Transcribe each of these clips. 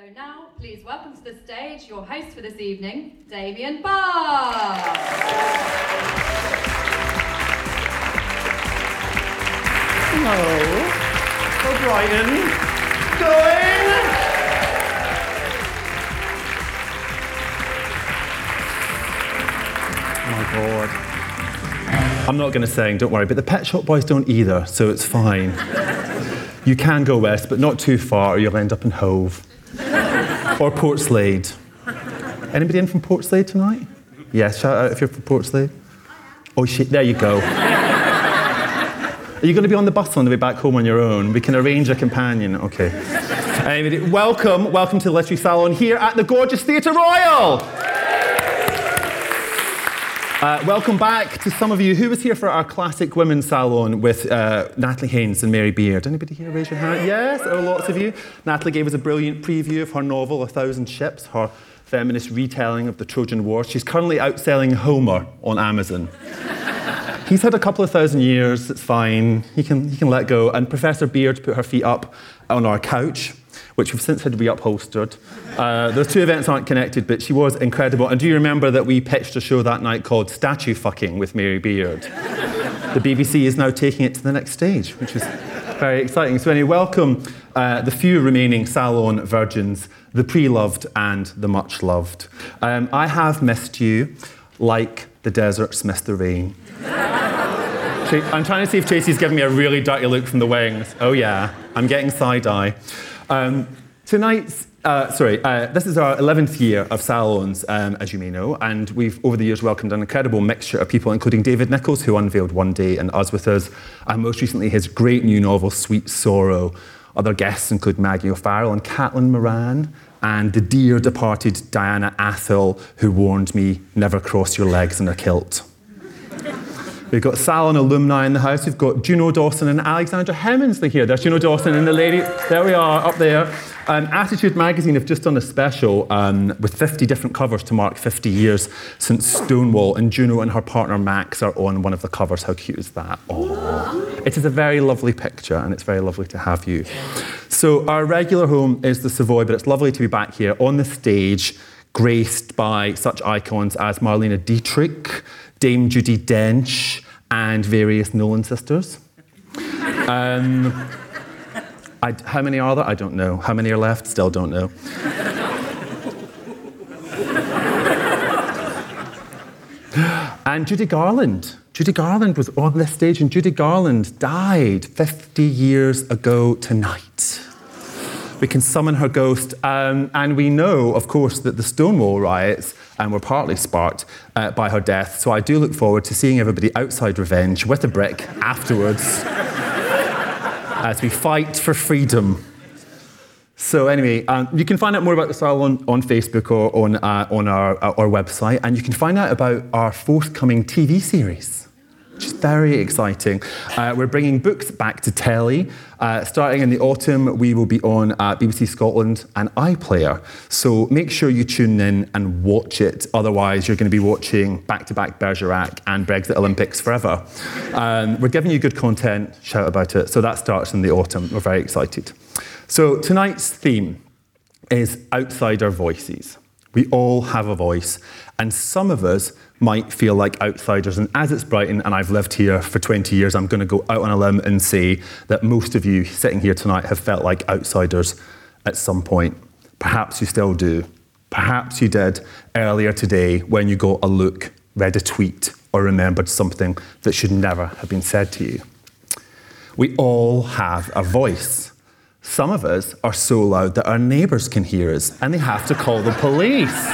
So now, please welcome to the stage your host for this evening, Damien Barr. Hello. How Brighton going? My god. I'm not going to sing, don't worry, but the Pet Shop Boys don't either, so it's fine. you can go west, but not too far, or you'll end up in Hove. Or Portslade. Anybody in from Portslade tonight? Yes, shout out if you're from Portslade. Oh shit, there you go. Are you going to be on the bus on the way back home on your own? We can arrange a companion. Okay. Anyway, welcome, welcome to the Literary Salon here at the gorgeous Theatre Royal. Uh, welcome back to some of you. Who was here for our classic women's salon with uh, Natalie Haynes and Mary Beard? Anybody here? Raise your hand. Yes, there are lots of you. Natalie gave us a brilliant preview of her novel, A Thousand Ships, her feminist retelling of the Trojan War. She's currently outselling Homer on Amazon. He's had a couple of thousand years, it's fine. He can, he can let go. And Professor Beard put her feet up on our couch, which we've since had reupholstered. Uh, those two events aren't connected, but she was incredible. And do you remember that we pitched a show that night called Statue Fucking with Mary Beard? the BBC is now taking it to the next stage, which is very exciting. So, anyway, welcome uh, the few remaining Salon virgins, the pre loved and the much loved. Um, I have missed you like the deserts missed the rain. I'm trying to see if Tracy's giving me a really dirty look from the wings. Oh, yeah, I'm getting side eye. Um, tonight's, uh, sorry, uh, this is our 11th year of salons, um, as you may know, and we've over the years welcomed an incredible mixture of people, including David Nicholls, who unveiled One Day and Us with us, and most recently his great new novel, Sweet Sorrow. Other guests include Maggie O'Farrell and Caitlin Moran, and the dear departed Diana Athill, who warned me never cross your legs in a kilt. We've got Salon alumni in the house. We've got Juno Dawson and Alexandra Heminsley here. There's Juno Dawson and the lady. There we are, up there. Um, Attitude Magazine have just done a special um, with 50 different covers to mark 50 years since Stonewall, and Juno and her partner Max are on one of the covers. How cute is that? Oh. It is a very lovely picture, and it's very lovely to have you. So, our regular home is the Savoy, but it's lovely to be back here on the stage, graced by such icons as Marlene Dietrich, Dame Judi Dench, and various Nolan sisters. Um, I, how many are there? I don't know. How many are left? Still don't know. and Judy Garland. Judy Garland was on this stage, and Judy Garland died 50 years ago tonight. We can summon her ghost, um, and we know, of course, that the Stonewall riots um, were partly sparked uh, by her death. So I do look forward to seeing everybody outside Revenge with a brick afterwards as we fight for freedom. So anyway, um, you can find out more about the salon on Facebook or on, uh, on our, uh, our website, and you can find out about our forthcoming TV series which is very exciting. Uh, we're bringing books back to telly. Uh, starting in the autumn, we will be on uh, BBC Scotland and iPlayer. So make sure you tune in and watch it. Otherwise, you're going to be watching back to back Bergerac and Brexit Olympics forever. Um, we're giving you good content, shout about it. So that starts in the autumn. We're very excited. So tonight's theme is outsider voices. We all have a voice, and some of us might feel like outsiders. And as it's Brighton, and I've lived here for 20 years, I'm going to go out on a limb and say that most of you sitting here tonight have felt like outsiders at some point. Perhaps you still do. Perhaps you did earlier today when you got a look, read a tweet, or remembered something that should never have been said to you. We all have a voice. Some of us are so loud that our neighbours can hear us and they have to call the police.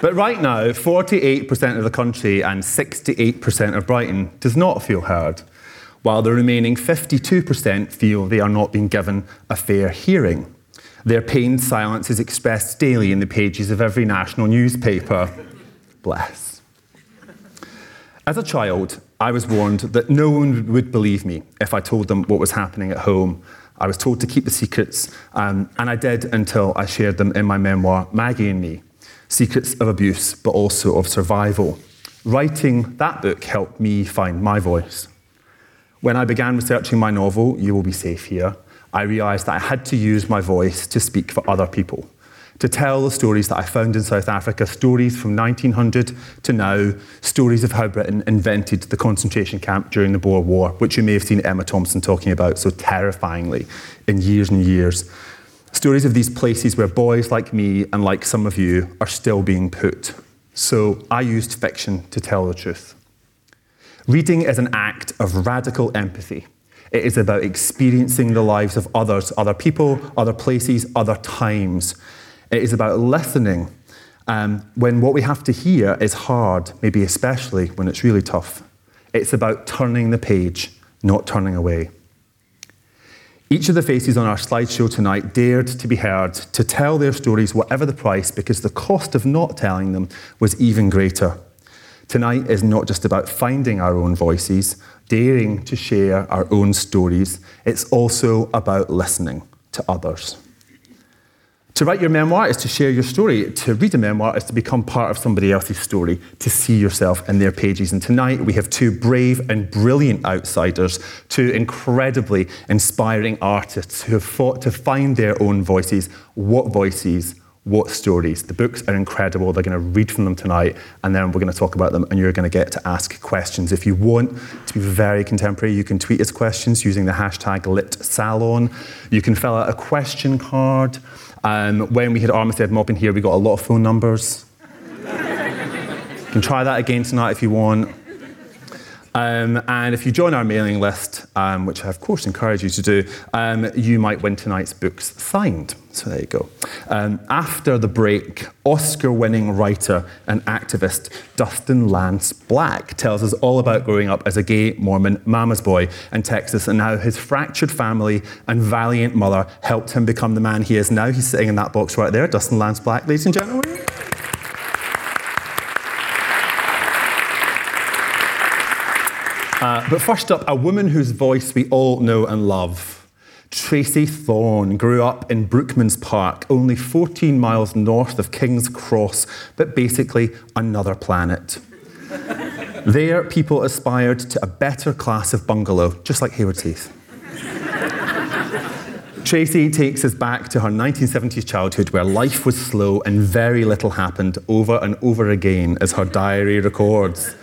But right now, 48% of the country and 68% of Brighton does not feel heard, while the remaining 52% feel they are not being given a fair hearing. Their pained silence is expressed daily in the pages of every national newspaper. Bless. As a child, I was warned that no one would believe me if I told them what was happening at home. I was told to keep the secrets, um, and I did until I shared them in my memoir, Maggie and Me Secrets of Abuse, but also of Survival. Writing that book helped me find my voice. When I began researching my novel, You Will Be Safe Here, I realised that I had to use my voice to speak for other people, to tell the stories that I found in South Africa, stories from 1900 to now, stories of how Britain invented the concentration camp during the Boer War, which you may have seen Emma Thompson talking about so terrifyingly in years and years. Stories of these places where boys like me and like some of you are still being put. So I used fiction to tell the truth. Reading is an act of radical empathy. It is about experiencing the lives of others, other people, other places, other times. It is about listening um, when what we have to hear is hard, maybe especially when it's really tough. It's about turning the page, not turning away. Each of the faces on our slideshow tonight dared to be heard, to tell their stories, whatever the price, because the cost of not telling them was even greater. Tonight is not just about finding our own voices, daring to share our own stories, it's also about listening to others. To write your memoir is to share your story. To read a memoir is to become part of somebody else's story, to see yourself in their pages. And tonight we have two brave and brilliant outsiders, two incredibly inspiring artists who have fought to find their own voices. What voices? What stories? The books are incredible. They're going to read from them tonight, and then we're going to talk about them, and you're going to get to ask questions. If you want to be very contemporary, you can tweet us questions using the hashtag LitSalon. You can fill out a question card. Um, when we had Armistead Maupin in here, we got a lot of phone numbers. you can try that again tonight if you want. Um, and if you join our mailing list, um, which I of course encourage you to do, um, you might win tonight's books signed. So there you go. Um, after the break, Oscar winning writer and activist Dustin Lance Black tells us all about growing up as a gay Mormon mama's boy in Texas and how his fractured family and valiant mother helped him become the man he is now. He's sitting in that box right there, Dustin Lance Black, ladies and gentlemen. Uh, but first up, a woman whose voice we all know and love. Tracey Thorn grew up in Brookmans Park, only 14 miles north of King's Cross, but basically another planet. there, people aspired to a better class of bungalow, just like Haywards Heath. Tracey takes us back to her 1970s childhood where life was slow and very little happened over and over again, as her diary records.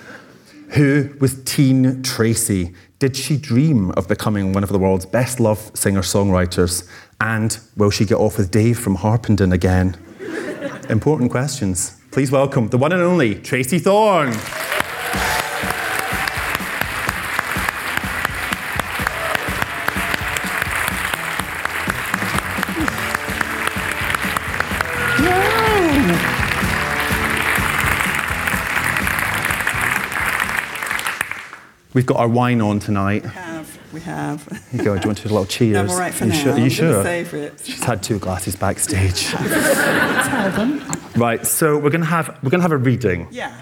Who was teen Tracey? Did she dream of becoming one of the world's best loved singer songwriters? And will she get off with Dave from Harpenden again? Important questions. Please welcome the one and only Tracey Thorn. We've got our wine on tonight. We have. We have. Here you go. Do you want to do a little cheers? I'm all right for you now. Sure? Are you sure? gonna save it. She's had two glasses backstage. Tell them. right. So we're gonna have we're gonna have a reading Yeah.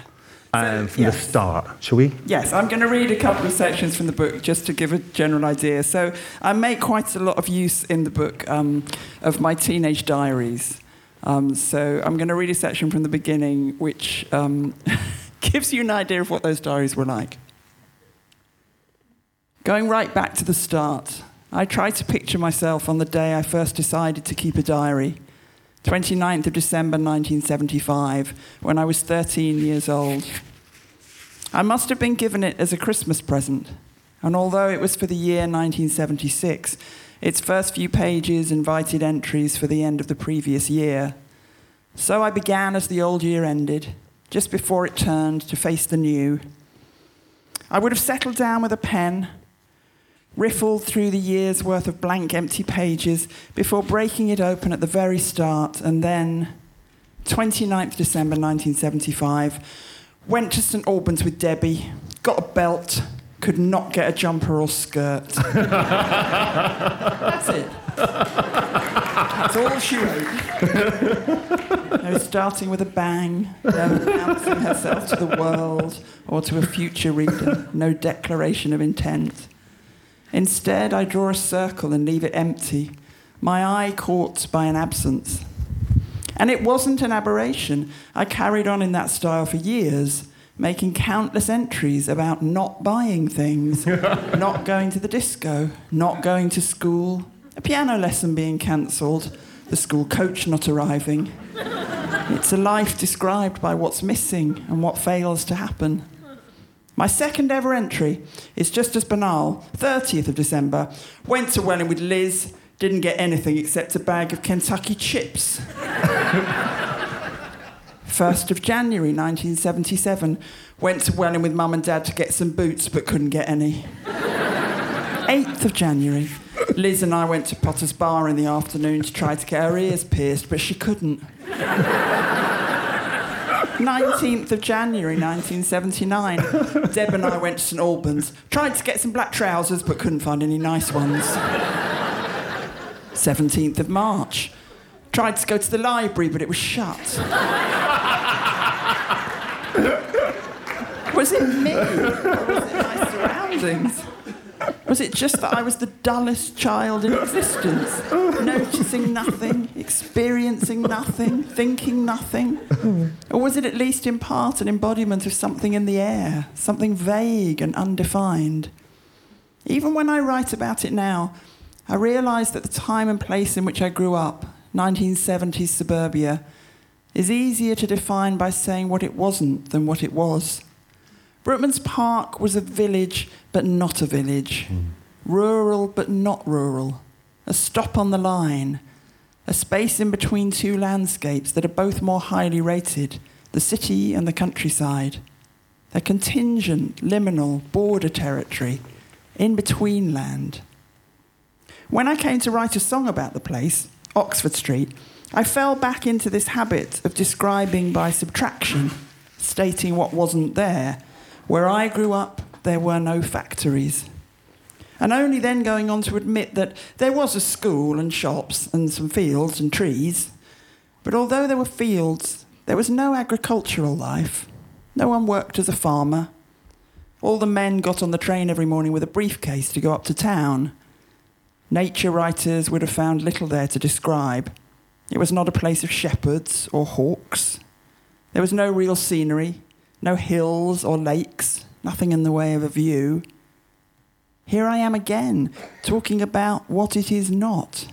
um, from yes. the start, shall we? Yes, I'm going to read a couple of sections from the book just to give a general idea. So, I make quite a lot of use in the book um, of my teenage diaries. Um, so, I'm going to read a section from the beginning which um, gives you an idea of what those diaries were like. Going right back to the start, I try to picture myself on the day I first decided to keep a diary. 29th of December 1975, when I was 13 years old. I must have been given it as a Christmas present, and although it was for the year 1976, its first few pages invited entries for the end of the previous year. So I began as the old year ended, just before it turned to face the new. I would have settled down with a pen, riffled through the year's worth of blank, empty pages before breaking it open at the very start, and then, 29th December 1975, went to St Albans with Debbie, got a belt, could not get a jumper or skirt. That's it. That's all she wrote. No starting with a bang, no announcing herself to the world or to a future reader, no declaration of intent. Instead, I draw a circle and leave it empty, my eye caught by an absence. And it wasn't an aberration. I carried on in that style for years, making countless entries about not buying things, not going to the disco, not going to school, a piano lesson being cancelled, the school coach not arriving. It's a life described by what's missing and what fails to happen. My second ever entry is just as banal 30th of December. Went to Welwyn with Liz, didn't get anything except a bag of Kentucky chips. 1st of January 1977. Went to Welwyn with mum and dad to get some boots but couldn't get any. 8th of January. Liz and I went to Potter's Bar in the afternoon to try to get her ears pierced, but she couldn't. 19th of January 1979. Deb and I went to St Albans, tried to get some black trousers but couldn't find any nice ones. 17th of March. Tried to go to the library but it was shut. was it me? Or was it my surroundings? Was it just that I was the dullest child in existence? Noticing nothing, experiencing nothing, thinking nothing? Or was it at least in part an embodiment of something in the air, something vague and undefined? Even when I write about it now, I realise that the time and place in which I grew up, 1970s suburbia, is easier to define by saying what it wasn't than what it was. Brookman's Park was a village, but not a village. Mm. Rural, but not rural. A stop on the line. A space in between two landscapes that are both more highly rated the city and the countryside. A contingent, liminal, border territory, in between land. When I came to write a song about the place, Oxford Street, I fell back into this habit of describing by subtraction, stating what wasn't there where I grew up, there were no factories. And only then going on to admit that there was a school and shops and some fields and trees. But although there were fields, there was no agricultural life. No one worked as a farmer. All the men got on the train every morning with a briefcase to go up to town. Nature writers would have found little there to describe. It was not a place of shepherds or hawks. There was no real scenery, no hills or lakes, nothing in the way of a view. Here I am again, talking about what it is not.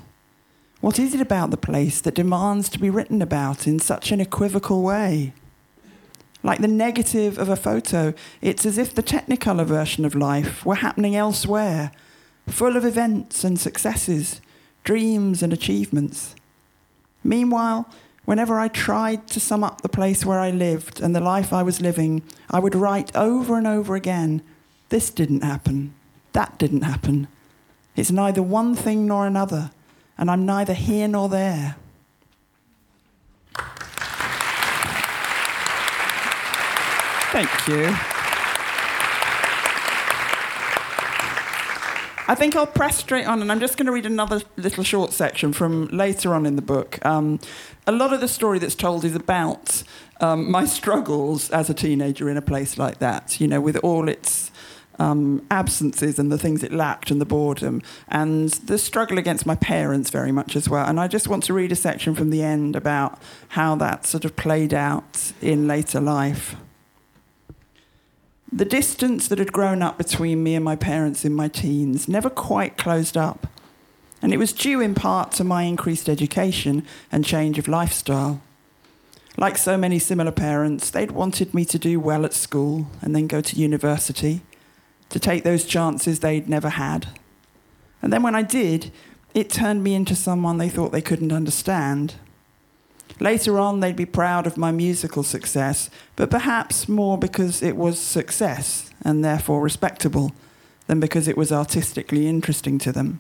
What is it about the place that demands to be written about in such an equivocal way? Like the negative of a photo, it's as if the technicolor version of life were happening elsewhere, full of events and successes, dreams and achievements. Meanwhile, Whenever I tried to sum up the place where I lived and the life I was living, I would write over and over again this didn't happen, that didn't happen. It's neither one thing nor another, and I'm neither here nor there. Thank you. I think I'll press straight on, and I'm just going to read another little short section from later on in the book. Um, a lot of the story that's told is about um, my struggles as a teenager in a place like that, you know, with all its um, absences and the things it lacked and the boredom, and the struggle against my parents very much as well. And I just want to read a section from the end about how that sort of played out in later life. The distance that had grown up between me and my parents in my teens never quite closed up, and it was due in part to my increased education and change of lifestyle. Like so many similar parents, they'd wanted me to do well at school and then go to university, to take those chances they'd never had. And then when I did, it turned me into someone they thought they couldn't understand. Later on, they'd be proud of my musical success, but perhaps more because it was success and therefore respectable than because it was artistically interesting to them.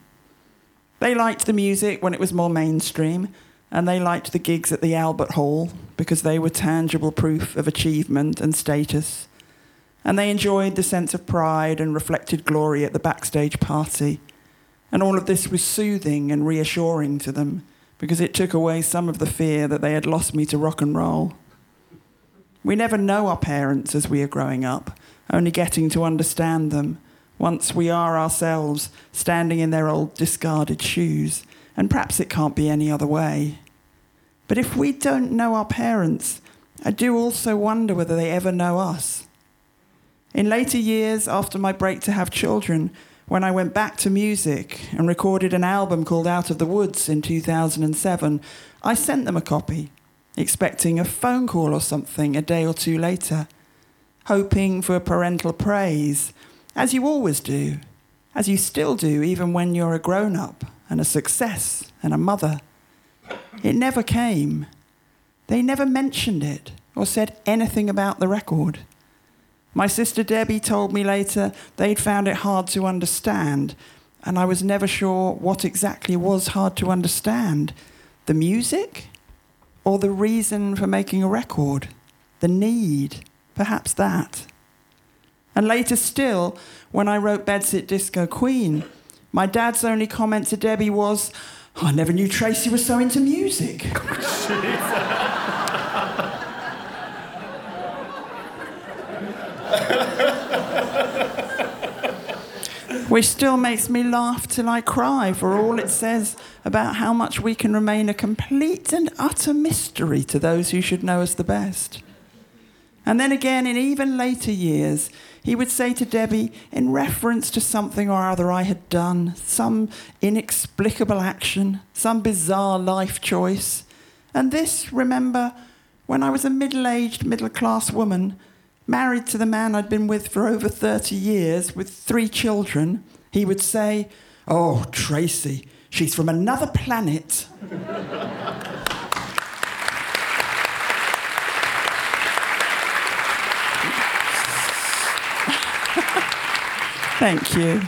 They liked the music when it was more mainstream, and they liked the gigs at the Albert Hall because they were tangible proof of achievement and status. And they enjoyed the sense of pride and reflected glory at the backstage party. And all of this was soothing and reassuring to them because it took away some of the fear that they had lost me to rock and roll. We never know our parents as we are growing up, only getting to understand them once we are ourselves standing in their old discarded shoes, and perhaps it can't be any other way. But if we don't know our parents, I do also wonder whether they ever know us, In later years, after my break to have children, when I went back to music and recorded an album called Out of the Woods in 2007, I sent them a copy, expecting a phone call or something a day or two later, hoping for parental praise, as you always do, as you still do even when you're a grown up and a success and a mother. It never came. They never mentioned it or said anything about the record. My sister Debbie told me later they'd found it hard to understand, and I was never sure what exactly was hard to understand the music or the reason for making a record, the need, perhaps that. And later still, when I wrote Bedsit Disco Queen, my dad's only comment to Debbie was, I never knew Tracey was so into music. Which still makes me laugh till I cry for all it says about how much we can remain a complete and utter mystery to those who should know us the best. And then again, in even later years, he would say to Debbie, in reference to something or other I had done, some inexplicable action, some bizarre life choice, and this, remember, when I was a middle aged, middle class woman, married to the man I'd been with for over 30 years, with three children, he would say, Oh, Tracey, she's from another planet. Thank you.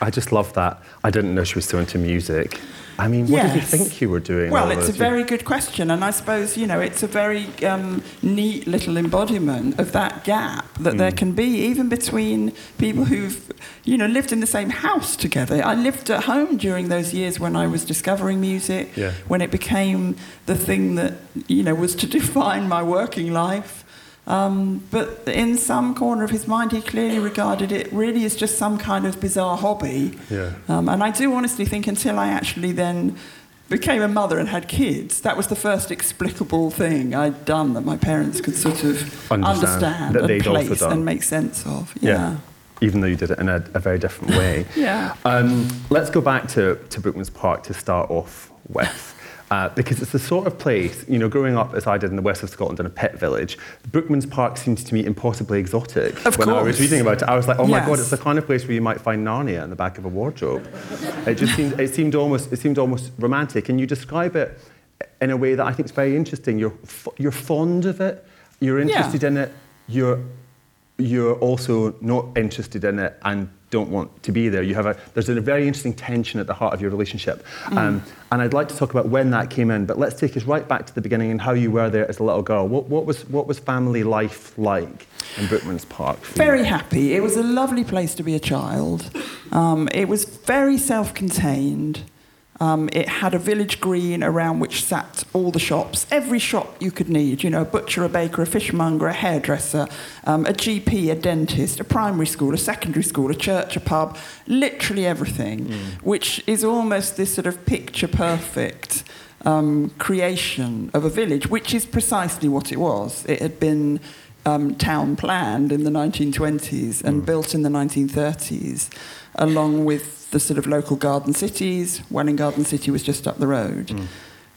I just love that. I didn't know she was so into music. I mean, what yes. did you think you were doing? Well, it's a very good question, and I suppose you know it's a very um, neat little embodiment of that gap that mm. there can be even between people who've you know lived in the same house together. I lived at home during those years when I was discovering music, yeah. when it became the thing that you know was to define my working life. Um, but in some corner of his mind, he clearly regarded it really as just some kind of bizarre hobby. Yeah. Um, and I do honestly think until I actually then became a mother and had kids, that was the first explicable thing I'd done that my parents could sort of understand, understand and place and make sense of. Yeah. yeah. Even though you did it in a, a very different way. yeah. Um, let's go back to, to Brookman's Park to start off with uh, because it's the sort of place, you know, growing up as I did in the west of Scotland in a pet village, Brookman's Park seemed to me impossibly exotic. Of when course. I was reading about it, I was like, oh yes. my god, it's the kind of place where you might find Narnia in the back of a wardrobe. it just seemed, it seemed almost, it seemed almost romantic, and you describe it in a way that I think is very interesting. You're, you're fond of it, you're interested yeah. in it, you're, you're also not interested in it, and don't want to be there. You have a, there's a very interesting tension at the heart of your relationship. Mm. Um, and I'd like to talk about when that came in, but let's take us right back to the beginning and how you were there as a little girl. What, what, was, what was family life like in Brookman's Park? Very happy. It was a lovely place to be a child. Um, it was very self contained. Um, it had a village green around which sat all the shops, every shop you could need, you know, a butcher, a baker, a fishmonger, a hairdresser, um, a GP, a dentist, a primary school, a secondary school, a church, a pub, literally everything, mm. which is almost this sort of picture perfect um, creation of a village, which is precisely what it was. It had been um, town planned in the 1920s and mm. built in the 1930s, along with the sort of local garden cities. Welwyn Garden City was just up the road. Mm.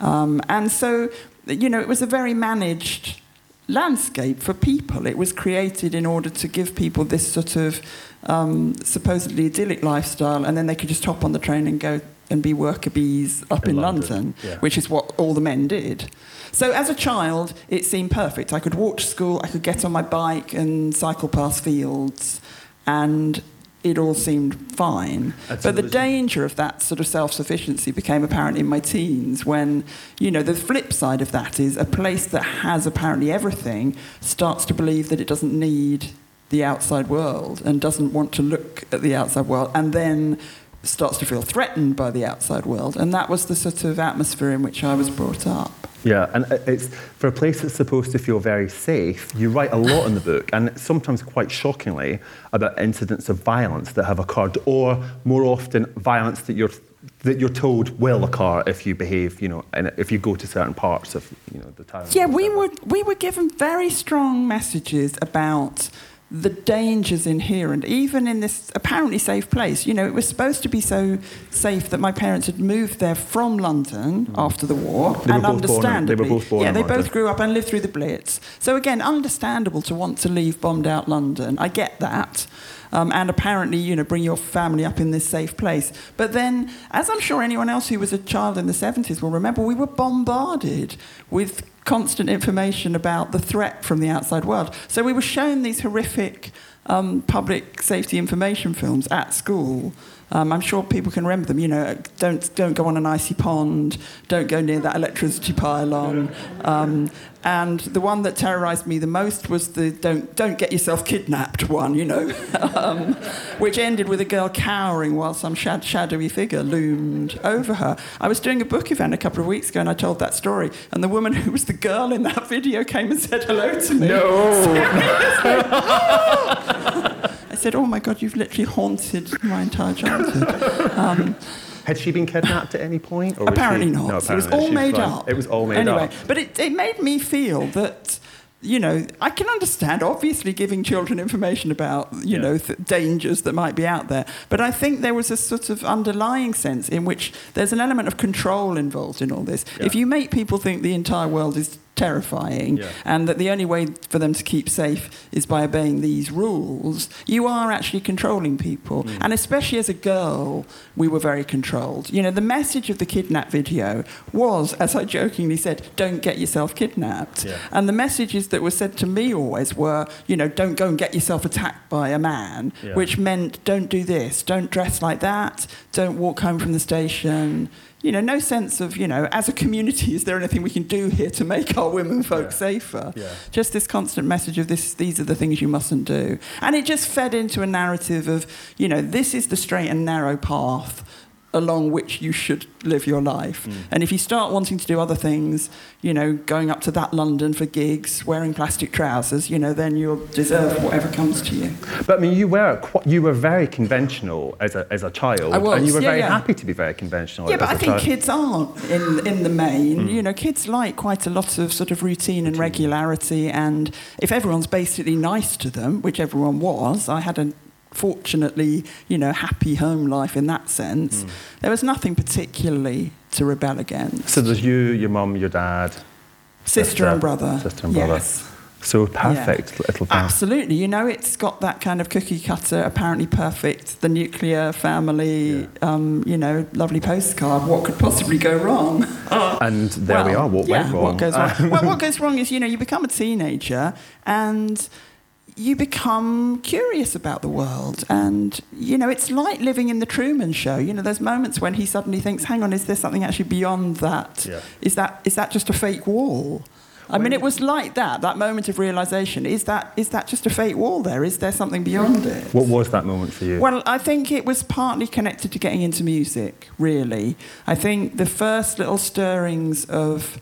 Um, and so, you know, it was a very managed landscape for people. It was created in order to give people this sort of um, supposedly idyllic lifestyle, and then they could just hop on the train and go and be worker bees up in, in London, London yeah. which is what all the men did. So as a child, it seemed perfect. I could walk to school, I could get on my bike and cycle past fields, and it all seemed fine. but the danger of that sort of self sufficiency became apparent in my teens when, you know, the flip side of that is a place that has apparently everything starts to believe that it doesn't need the outside world and doesn't want to look at the outside world and then starts to feel threatened by the outside world. And that was the sort of atmosphere in which I was brought up. Yeah, and uh, it's for a place that's supposed to feel very safe. You write a lot in the book, and sometimes quite shockingly, about incidents of violence that have occurred, or more often violence that you're that you're told will occur if you behave, you know, and if you go to certain parts of, you know, the town. Yeah, we were we were given very strong messages about the dangers inherent, even in this apparently safe place. You know, it was supposed to be so safe that my parents had moved there from London mm. after the war, they and understandably, in, they were both born yeah, they both grew up and lived through the Blitz. So again, understandable to want to leave bombed out London. I get that. Um, and apparently, you know, bring your family up in this safe place. But then, as I'm sure anyone else who was a child in the 70s will remember, we were bombarded with constant information about the threat from the outside world. So we were shown these horrific um, public safety information films at school. Um, I'm sure people can remember them. You know, don't don't go on an icy pond. Don't go near that electricity pylon. Um, and the one that terrorised me the most was the don't don't get yourself kidnapped one. You know, um, which ended with a girl cowering while some shad- shadowy figure loomed over her. I was doing a book event a couple of weeks ago, and I told that story. And the woman who was the girl in that video came and said hello to me. No. I said, "Oh my God, you've literally haunted my entire childhood." Um, had she been kidnapped at any point? apparently she... not. No, apparently. It was all made up. It was all made anyway, up. But it, it made me feel that you know, I can understand obviously giving children information about, you yeah. know, th- dangers that might be out there. But I think there was a sort of underlying sense in which there's an element of control involved in all this. Yeah. If you make people think the entire world is terrifying yeah. and that the only way for them to keep safe is by obeying these rules, you are actually controlling people. Mm. And especially as a girl, we were very controlled. You know, the message of the kidnap video was, as I jokingly said, don't get yourself kidnapped. Yeah. And the messages that were said to me always were, you know, don't go and get yourself attacked by a man, yeah. which meant don't do this, don't dress like that, don't walk home from the station you know, no sense of, you know, as a community, is there anything we can do here to make our women folk yeah. safer? Yeah. Just this constant message of this, these are the things you mustn't do. And it just fed into a narrative of, you know, this is the straight and narrow path along which you should live your life. Mm. And if you start wanting to do other things, you know, going up to that London for gigs, wearing plastic trousers, you know, then you'll deserve whatever comes to you. But I mean, you were you were very conventional as a, as a child, I was, and you were yeah, very yeah. happy to be very conventional. Yeah, but I think child. kids aren't in in the main. Mm. You know, kids like quite a lot of sort of routine and regularity, and if everyone's basically nice to them, which everyone was, I had a fortunately, you know, happy home life in that sense. Mm. There was nothing particularly to rebel against. So there's you, your mum, your dad, sister, sister, and brother. Sister and brother. Yes. So perfect yeah. little family. Absolutely. You know, it's got that kind of cookie cutter, apparently perfect, the nuclear family, yeah. um, you know, lovely postcard. What could possibly go wrong? and there well, we are. What yeah, went wrong? What goes wrong? well, what goes wrong is, you know, you become a teenager and you become curious about the world. And, you know, it's like living in the Truman Show. You know, there's moments when he suddenly thinks, hang on, is there something actually beyond that? Yeah. Is that is that just a fake wall? I mean, it was like that, that moment of realization. Is that, is that just a fake wall there? Is there something beyond it? What was that moment for you? Well, I think it was partly connected to getting into music, really. I think the first little stirrings of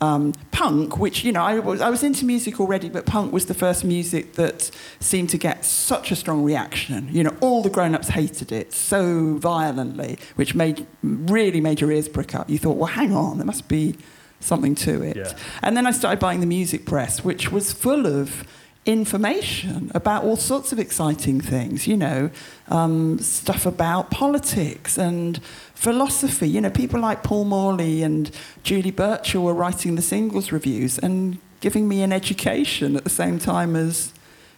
um, punk, which, you know, I was, I was into music already, but punk was the first music that seemed to get such a strong reaction. You know, all the grown ups hated it so violently, which made, really made your ears prick up. You thought, well, hang on, there must be something to it. Yeah. And then I started buying the music press, which was full of information about all sorts of exciting things, you know, um, stuff about politics and philosophy. You know, people like Paul Morley and Julie Burchill were writing the singles reviews and giving me an education at the same time as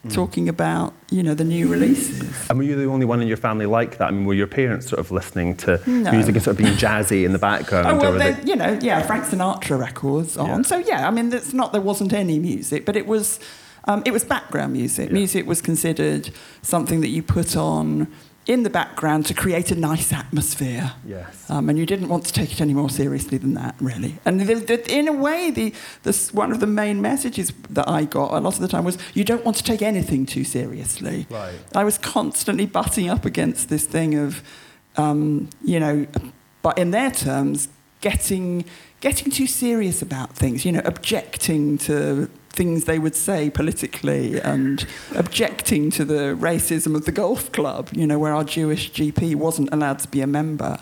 mm. talking about, you know, the new releases. And were you the only one in your family like that? I mean, were your parents sort of listening to no. music and sort of being jazzy in the background? Oh, well, they, you know, yeah, Frank Sinatra records on. Yeah. So, yeah, I mean, it's not there wasn't any music, but it was um, it was background music. Yeah. Music was considered something that you put on in the background to create a nice atmosphere. Yes. Um, and you didn't want to take it any more seriously than that, really. And the, the, in a way, the, the, one of the main messages that I got a lot of the time was you don't want to take anything too seriously. Right. I was constantly butting up against this thing of, um, you know, but in their terms, getting getting too serious about things, you know, objecting to things they would say politically and objecting to the racism of the golf club, you know, where our Jewish GP wasn't allowed to be a member.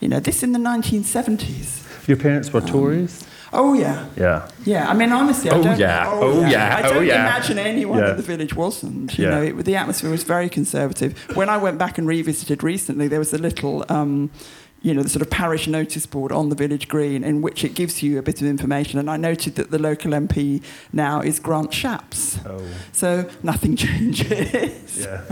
You know, this in the 1970s. Your parents were Tories? Oh yeah, Yeah. yeah. I mean, honestly, I Oh, don't. yeah. Oh, yeah. I don't Oh, yeah. imagine anyone Yeah. in the village wasn't. You Yeah. know, it, the atmosphere was very conservative. When I went back and revisited recently, there was a little. Um, you know, the sort of parish notice board on the village green in which it gives you a bit of information. And I noted that the local MP now is Grant Shapps. Oh. So nothing changes. Yeah.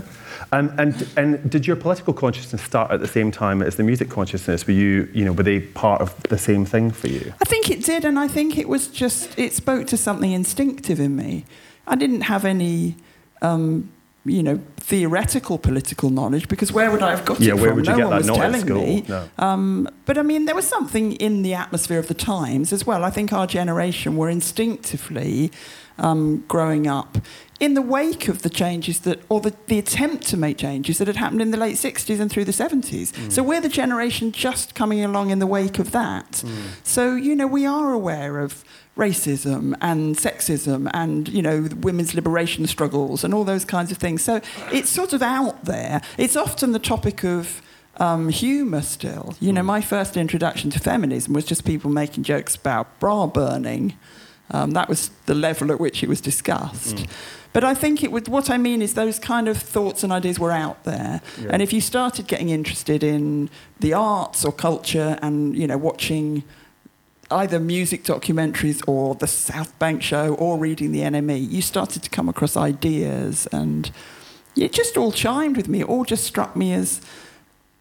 And, and, and did your political consciousness start at the same time as the music consciousness? Were you, you know, were they part of the same thing for you? I think it did, and I think it was just, it spoke to something instinctive in me. I didn't have any, um, you know, theoretical political knowledge because where would I have got Yeah, it where from? would you no get one that? was telling school, me. no. Um, but I mean, there was something in the atmosphere of the times as well. I think our generation were instinctively um, growing up in the wake of the changes that, or the, the attempt to make changes that had happened in the late 60s and through the 70s. Mm. So we're the generation just coming along in the wake of that. Mm. So, you know, we are aware of racism and sexism and, you know, women's liberation struggles and all those kinds of things. So it's sort of out there. It's often the topic of um, humour still. You know, my first introduction to feminism was just people making jokes about bra burning. Um, that was the level at which it was discussed. But I think it would, what I mean is those kind of thoughts and ideas were out there. Yeah. And if you started getting interested in the arts or culture and, you know, watching either music documentaries or the South Bank show or reading the NME, you started to come across ideas and it just all chimed with me. It all just struck me as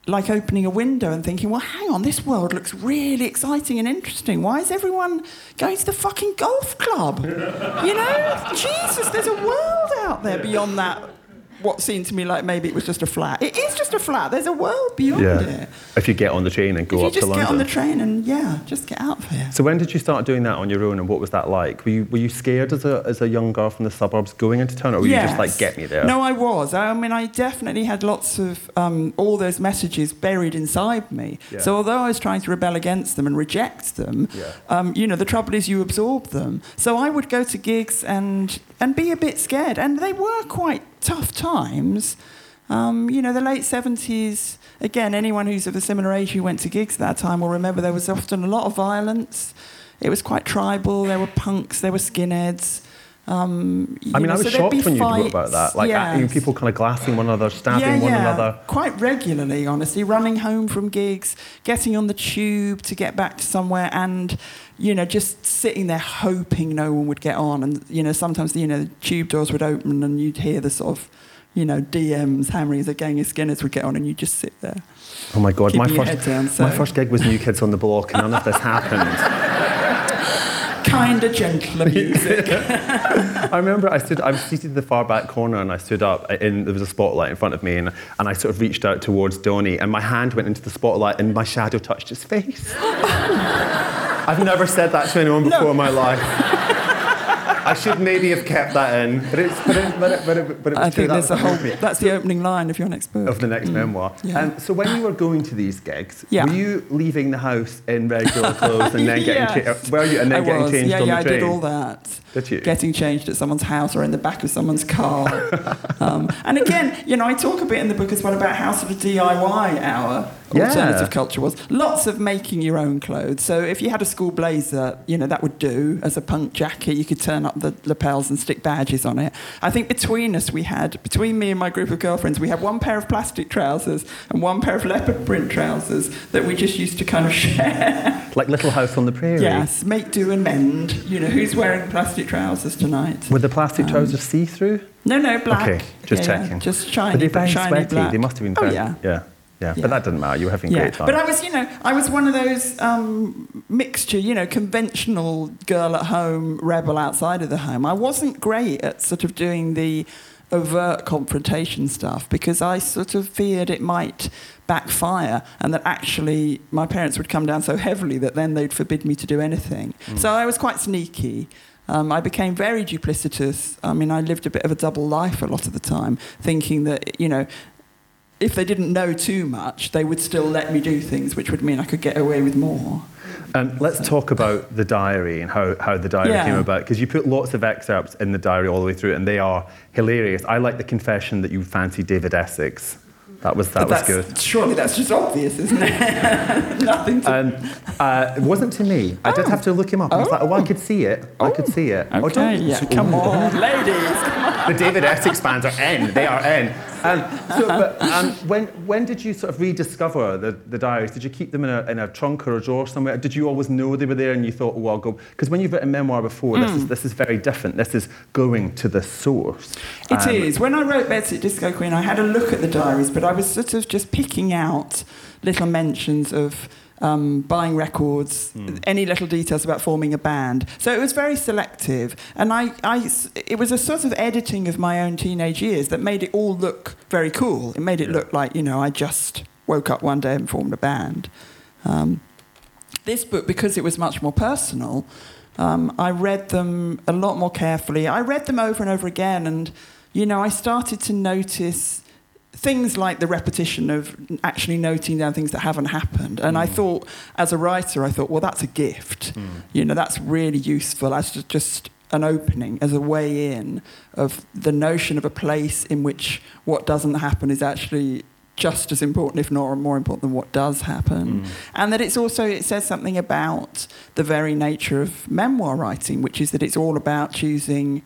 like opening a window and thinking, well, hang on, this world looks really exciting and interesting. Why is everyone going to the fucking golf club? you know, Jesus, there's a world out there beyond that. What seemed to me like maybe it was just a flat. It is just a flat. There's a world beyond it. If you get on the train and go If up to just get on the train and yeah, just get out there. So when did you start doing that on your own, and what was that like? Were you, were you scared as a, as a young girl from the suburbs going into town, or were you just like, get me there? No, I was. I mean, I definitely had lots of um, all those messages buried inside me. Yeah. So although I was trying to rebel against them and reject them, Yeah. um, you know, the trouble is you absorb them. So I would go to gigs and and be a bit scared, and they were quite tough times. Um, you know, the late seventies. Again, anyone who's of a similar age who went to gigs at that time will remember there was often a lot of violence. It was quite tribal. There were punks. There were skinheads. Um, I mean, know, I was so shocked when you wrote about that. Like, Yes. you know, people kind of glassing one another, stabbing one another. Quite regularly, honestly, running home from gigs, getting on the tube to get back to somewhere, and you know, just sitting there hoping no one would get on. And you know, sometimes you know the tube doors would open and you'd hear the sort of you know DMs hammering as a gang of Skinners would get on, and you'd just sit there. Oh my God, my first, down, so- my first gig was New Kids on the Block, and none of this happened. Kind of gentler music. I remember I stood, I was seated in the far back corner and I stood up and there was a spotlight in front of me and, and I sort of reached out towards Donnie and my hand went into the spotlight and my shadow touched his face. I've never said that to anyone before in my life. I should maybe have kept that in, but it's but it, but it, but it, but it was I true. think That there's a whole. That's the opening line of your next book. of the next memoir. Yeah. Um, so when you were going to these gigs, Yeah. were you leaving the house in regular clothes and then getting Yes. cha- were you and then I getting was. changed yeah, on yeah, the train? I did all that. Did you? Getting changed at someone's house or in the back of someone's car. um, and again, you know, I talk a bit in the book as well about how sort of DIY Yeah. alternative culture was. Lots of making your own clothes. So if you had a school blazer, you know, that would do as a punk jacket. You could turn up the lapels and stick badges on it. I think between us, we had, between me and my group of girlfriends, we had one pair of plastic trousers and one pair of leopard print trousers that we just used to kind of share. Like Little House on the Prairie. Yes, make do and mend. You know, who's wearing plastic trousers tonight? Were the plastic um, trousers see through? No, no, black. Okay, just Yeah, yeah, checking. Just Were shiny, they but very shiny sweaty? black. They must have been Oh yeah. yeah. Yeah, Yeah. but that didn't matter. You were having Yeah, great time. but I was, you know, I was one of those um, mixture, you know, conventional girl at home, rebel outside of the home. I wasn't great at sort of doing the overt confrontation stuff because I sort of feared it might backfire and that actually my parents would come down so heavily that then they'd forbid me to do anything. So I was quite sneaky. Um, I became very duplicitous. I mean, I lived a bit of a double life a lot of the time, thinking that, you know, if they didn't know too much, they would still let me do things, which would mean I could get away with more. Um, let's talk about the diary and how, how the diary Yeah. came about, because you put lots of excerpts in the diary all the way through, and they are hilarious. I like the confession that you fancy David Essex. That was that was good. Surely that's just obvious, isn't it? Nothing to. Um, uh, it wasn't to me. I did have to look him up. I was like, oh, I could see it. I could see it. Oh, okay, don't- yeah, come on, ladies. the David Essex fans are in. They are in. Um, so, but um, when when did you sort of rediscover the, the diaries? Did you keep them in a, in a trunk or a drawer somewhere? Did you always know they were there and you thought, oh, I'll go? Because when you've written memoir before, this Hmm. is this is very different. This is going to the source. It Um, is. When I wrote Bedsit Disco Queen, I had a look at the diaries, but I was sort of just picking out little mentions of um, buying records, any little details about forming a band. So it was very selective, and I, I, it was a sort of editing of my own teenage years that made it all look very cool. It made it Yeah. look like you know I just woke up one day and formed a band. Um, this book, because it was much more personal, um, I read them a lot more carefully. I read them over and over again, and you know, I started to notice things like the repetition of actually noting down things that haven't happened. And I mm. thought, as a writer, I thought, well, that's a gift. Mm. You know, that's really useful as just an opening, as a way in of the notion of a place in which what doesn't happen is actually just as important, if not more important, than what does happen. Mm. And that it's also, it says something about the very nature of memoir writing, which is that it's all about choosing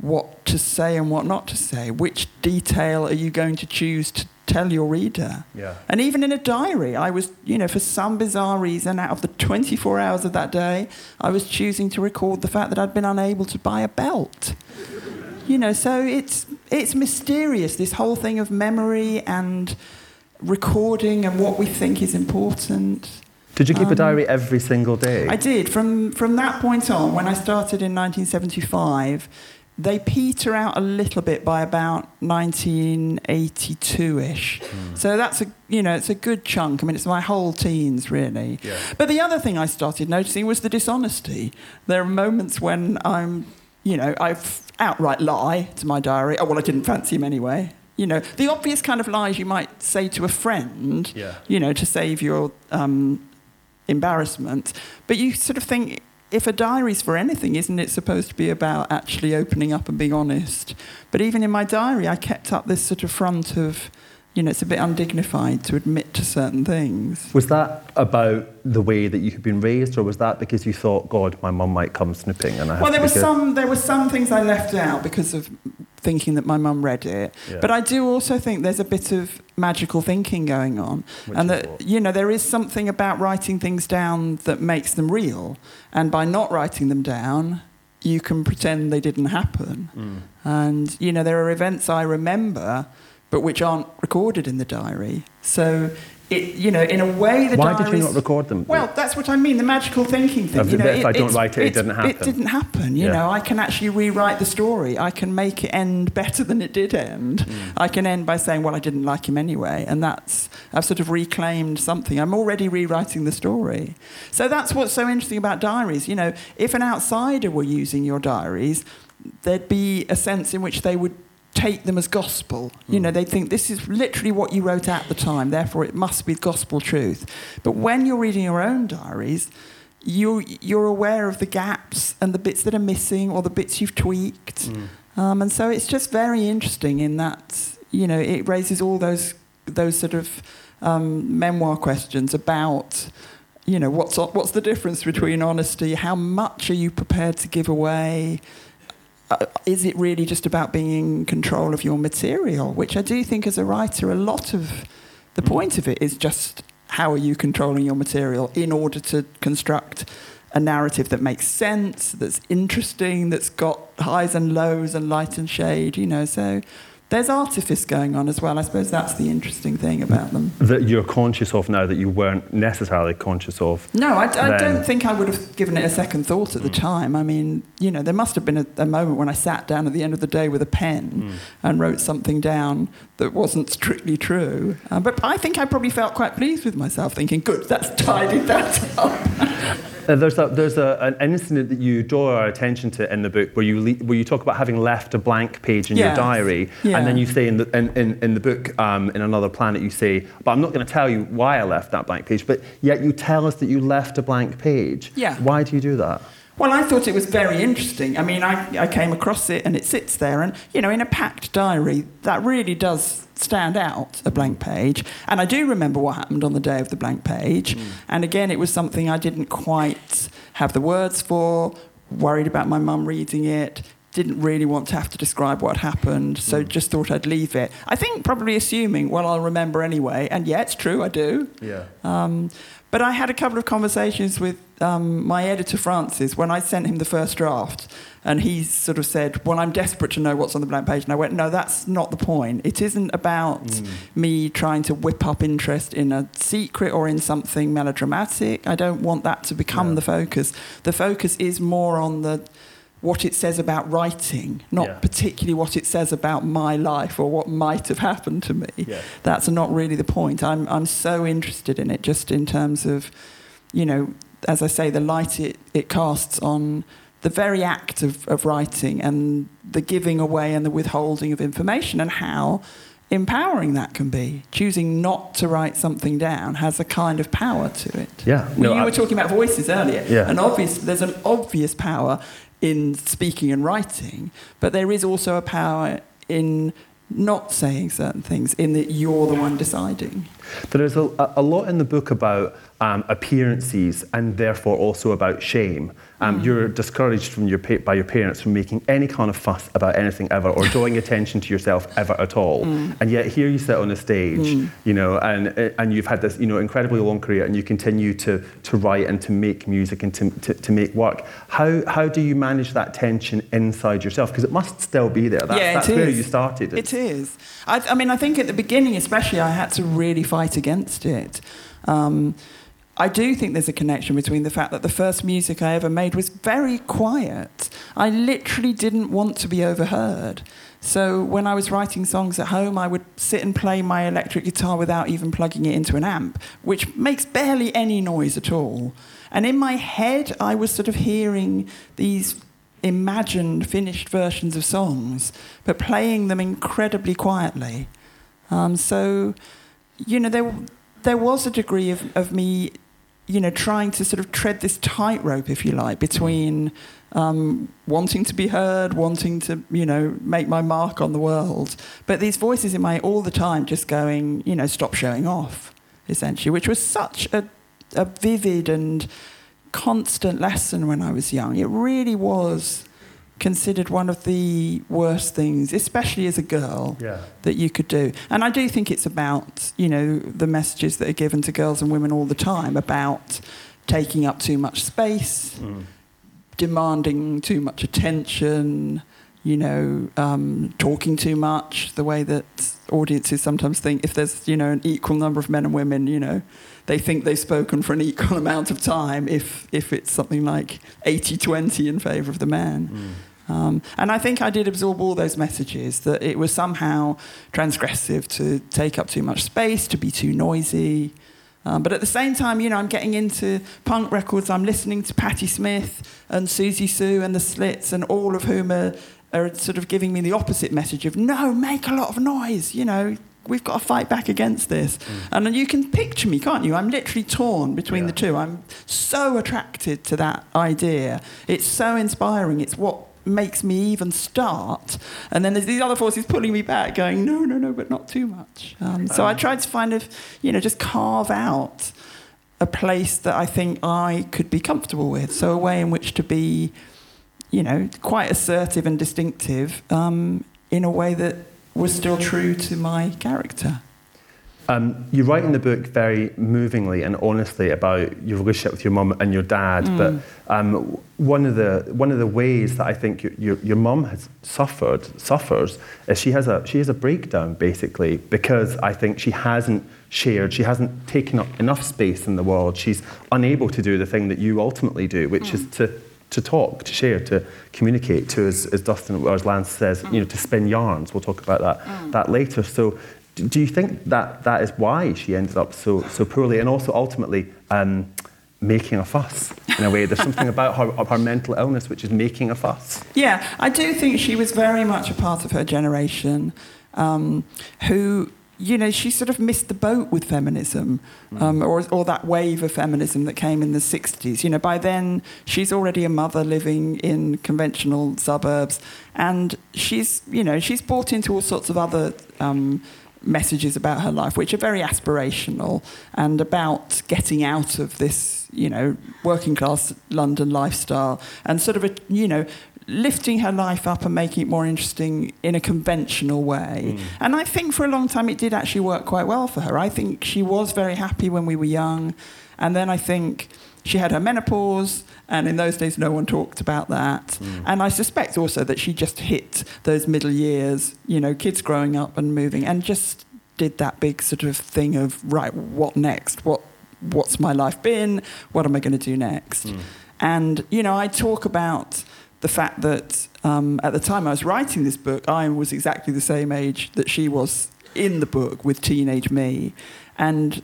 what to say and what not to say. Which detail are you going to choose to tell your reader? Yeah. And even in a diary, I was, you know, for some bizarre reason, out of the 24 hours of that day, I was choosing to record the fact that I'd been unable to buy a belt. You know, so it's it's mysterious this whole thing of memory and recording and what we think is important. Did you keep a Um, diary every single day? I did. From from that point on, when I started in 1975, they peter out a little bit by about 1982ish. So that's a you know it's a good chunk. I mean, it's my whole teens really. Yeah. But the other thing I started noticing was the dishonesty. There are moments when I'm you know I've outright lie to my diary. Oh well, I didn't fancy him anyway. You know the obvious kind of lies you might say to a friend. Yeah. You know to save your um, embarrassment. But you sort of think, if a diary's for anything, isn't it supposed to be about actually opening up and being honest? But even in my diary, I kept up this sort of front of, you know, it's a bit undignified to admit to certain things. Was that about the way that you had been raised, or was that because you thought, God, my mum might come snooping, and I have Well, there were some there were some things I left out because of thinking that my mum read it. Yeah. But I do also think there's a bit of magical thinking going on, Which and that what? you know there is something about writing things down that makes them real, and by not writing them down. You can pretend they didn't happen. Mm. And, you know, there are events I remember, but which aren't recorded in the diary. So, it, you know, in a way, the Why did you not record them? well, that's what I mean. The magical thinking thing. Of you know, if I don't write it, it didn't happen. It didn't happen. You Yeah. know, I can actually rewrite the story. I can make it end better than it did end. Mm. I can end by saying, "Well, I didn't like him anyway," and that's I've sort of reclaimed something. I'm already rewriting the story. So that's what's so interesting about diaries. You know, if an outsider were using your diaries, there'd be a sense in which they would take them as gospel. You know, they think this is literally what you wrote at the time, therefore it must be gospel truth. But when you're reading your own diaries, you, you're aware of the gaps and the bits that are missing or the bits you've tweaked. Um, and so it's just very interesting in that, you know, it raises all those, those sort of um, memoir questions about, you know, what's, what's the difference between honesty? How much are you prepared to give away? Uh, is it really just about being in control of your material? Which I do think, as a writer, a lot of the point of it is just how are you controlling your material in order to construct a narrative that makes sense, that's interesting, that's got highs and lows and light and shade, you know. So there's artifice going on as well. I suppose that's the interesting thing about them. that you're conscious of now that you weren't necessarily conscious of. No, I, I don't think I would have given it a second thought at the time. I mean, you know, there must have been a, a moment when I sat down at the end of the day with a pen and wrote something down that wasn't strictly true. Uh, but I think I probably felt quite pleased with myself, thinking, good, that's tidied that up. Uh, there's a, there's a, an incident that you draw our attention to in the book where you, le- where you talk about having left a blank page in your diary, Yeah. and then you say in the, in, in, in the book, um, in Another Planet, you say, but I'm not going to tell you why I left that blank page, but yet you tell us that you left a blank page. Yeah. Why do you do that? Well, I thought it was very interesting. I mean, I, I came across it and it sits there, and, you know, in a packed diary, that really does stand out, a blank page. And I do remember what happened on the day of the blank page. Mm. And again, it was something I didn't quite have the words for, worried about my mum reading it, didn't really want to have to describe what happened, so mm. just thought I'd leave it. I think probably assuming, well, I'll remember anyway. And yeah, it's true, I do. Yeah. Um, but I had a couple of conversations with um, my editor, Francis, when I sent him the first draft. And he sort of said, Well, I'm desperate to know what's on the blank page. And I went, No, that's not the point. It isn't about mm. me trying to whip up interest in a secret or in something melodramatic. I don't want that to become yeah. the focus. The focus is more on the what it says about writing, not yeah. particularly what it says about my life or what might have happened to me. Yeah. That's not really the point. I'm, I'm so interested in it just in terms of, you know, as I say, the light it, it casts on the very act of, of writing and the giving away and the withholding of information and how empowering that can be. Choosing not to write something down has a kind of power to it. Yeah. No, you I, were talking about voices earlier. Yeah. And obvious, there's an obvious power in speaking and writing, but there is also a power in not saying certain things, in that you're the one deciding. There is a, a lot in the book about um, appearances and therefore also about shame. Um, mm. You're discouraged from your by your parents from making any kind of fuss about anything ever or drawing attention to yourself ever at all. Mm. And yet here you sit on a stage, mm. you know, and and you've had this, you know, incredibly long career, and you continue to to write and to make music and to to, to make work. How how do you manage that tension inside yourself? Because it must still be there. That's, yeah, that's where you started. It is. I, I, mean, I think at the beginning, especially, I had to really fight against it. Um, I do think there's a connection between the fact that the first music I ever made was very quiet. I literally didn't want to be overheard. So when I was writing songs at home, I would sit and play my electric guitar without even plugging it into an amp, which makes barely any noise at all. And in my head, I was sort of hearing these imagined finished versions of songs, but playing them incredibly quietly. Um, so, you know, there, there was a degree of, of me you know, trying to sort of tread this tightrope, if you like, between um, wanting to be heard, wanting to, you know, make my mark on the world. But these voices in my all the time just going, you know, stop showing off, essentially, which was such a, a vivid and constant lesson when I was young. It really was considered one of the worst things, especially as a girl, yeah. that you could do. And I do think it's about, you know, the messages that are given to girls and women all the time about taking up too much space, mm. demanding too much attention, you know, um, talking too much, the way that audiences sometimes think if there's, you know, an equal number of men and women, you know, they think they've spoken for an equal amount of time if, if it's something like 80 20 in favour of the man. Mm. Um, and I think I did absorb all those messages that it was somehow transgressive to take up too much space, to be too noisy. Um, but at the same time, you know, I'm getting into punk records. I'm listening to Patti Smith and Siouxsie Sioux and the Slits, and all of whom are, are sort of giving me the opposite message of no, make a lot of noise. You know, we've got to fight back against this. Mm. And you can picture me, can't you? I'm literally torn between yeah. the two. I'm so attracted to that idea. It's so inspiring. It's what makes me even start. And then there's these other forces pulling me back, going, no, no, no, but not too much. Um, so I um. tried to find, a, you know, just carve out a place that I think I could be comfortable with. So a way in which to be, you know, quite assertive and distinctive um, in a way that was still true to my character. Um, you write in the book very movingly and honestly about your relationship with your mum and your dad, mm. but um, one of the one of the ways that I think your your, your mum has suffered suffers is she has a she has a breakdown basically because I think she hasn't shared, she hasn't taken up enough space in the world. She's unable to do the thing that you ultimately do, which mm. is to to talk, to share, to communicate, to as, as Dustin or as Lance says, mm. you know, to spin yarns. We'll talk about that mm. that later. So do you think that that is why she ended up so so poorly, and also ultimately um, making a fuss in a way? There's something about her, her mental illness which is making a fuss. Yeah, I do think she was very much a part of her generation, um, who you know, she sort of missed the boat with feminism, um, or, or that wave of feminism that came in the 60s. You know, by then, she's already a mother living in conventional suburbs, and she's, you know, she's bought into all sorts of other um, messages about her life, which are very aspirational and about getting out of this, you know, working class London lifestyle and sort of, a, you know, lifting her life up and making it more interesting in a conventional way. Mm. And I think for a long time it did actually work quite well for her. I think she was very happy when we were young. And then I think she had her menopause, and in those days no one talked about that. Mm. And I suspect also that she just hit those middle years, you know, kids growing up and moving, and just did that big sort of thing of, right, what next? What, what's my life been? What am I going to do next? Mm. And, you know, I talk about the fact that um, at the time I was writing this book, I was exactly the same age that she was in the book with teenage me. And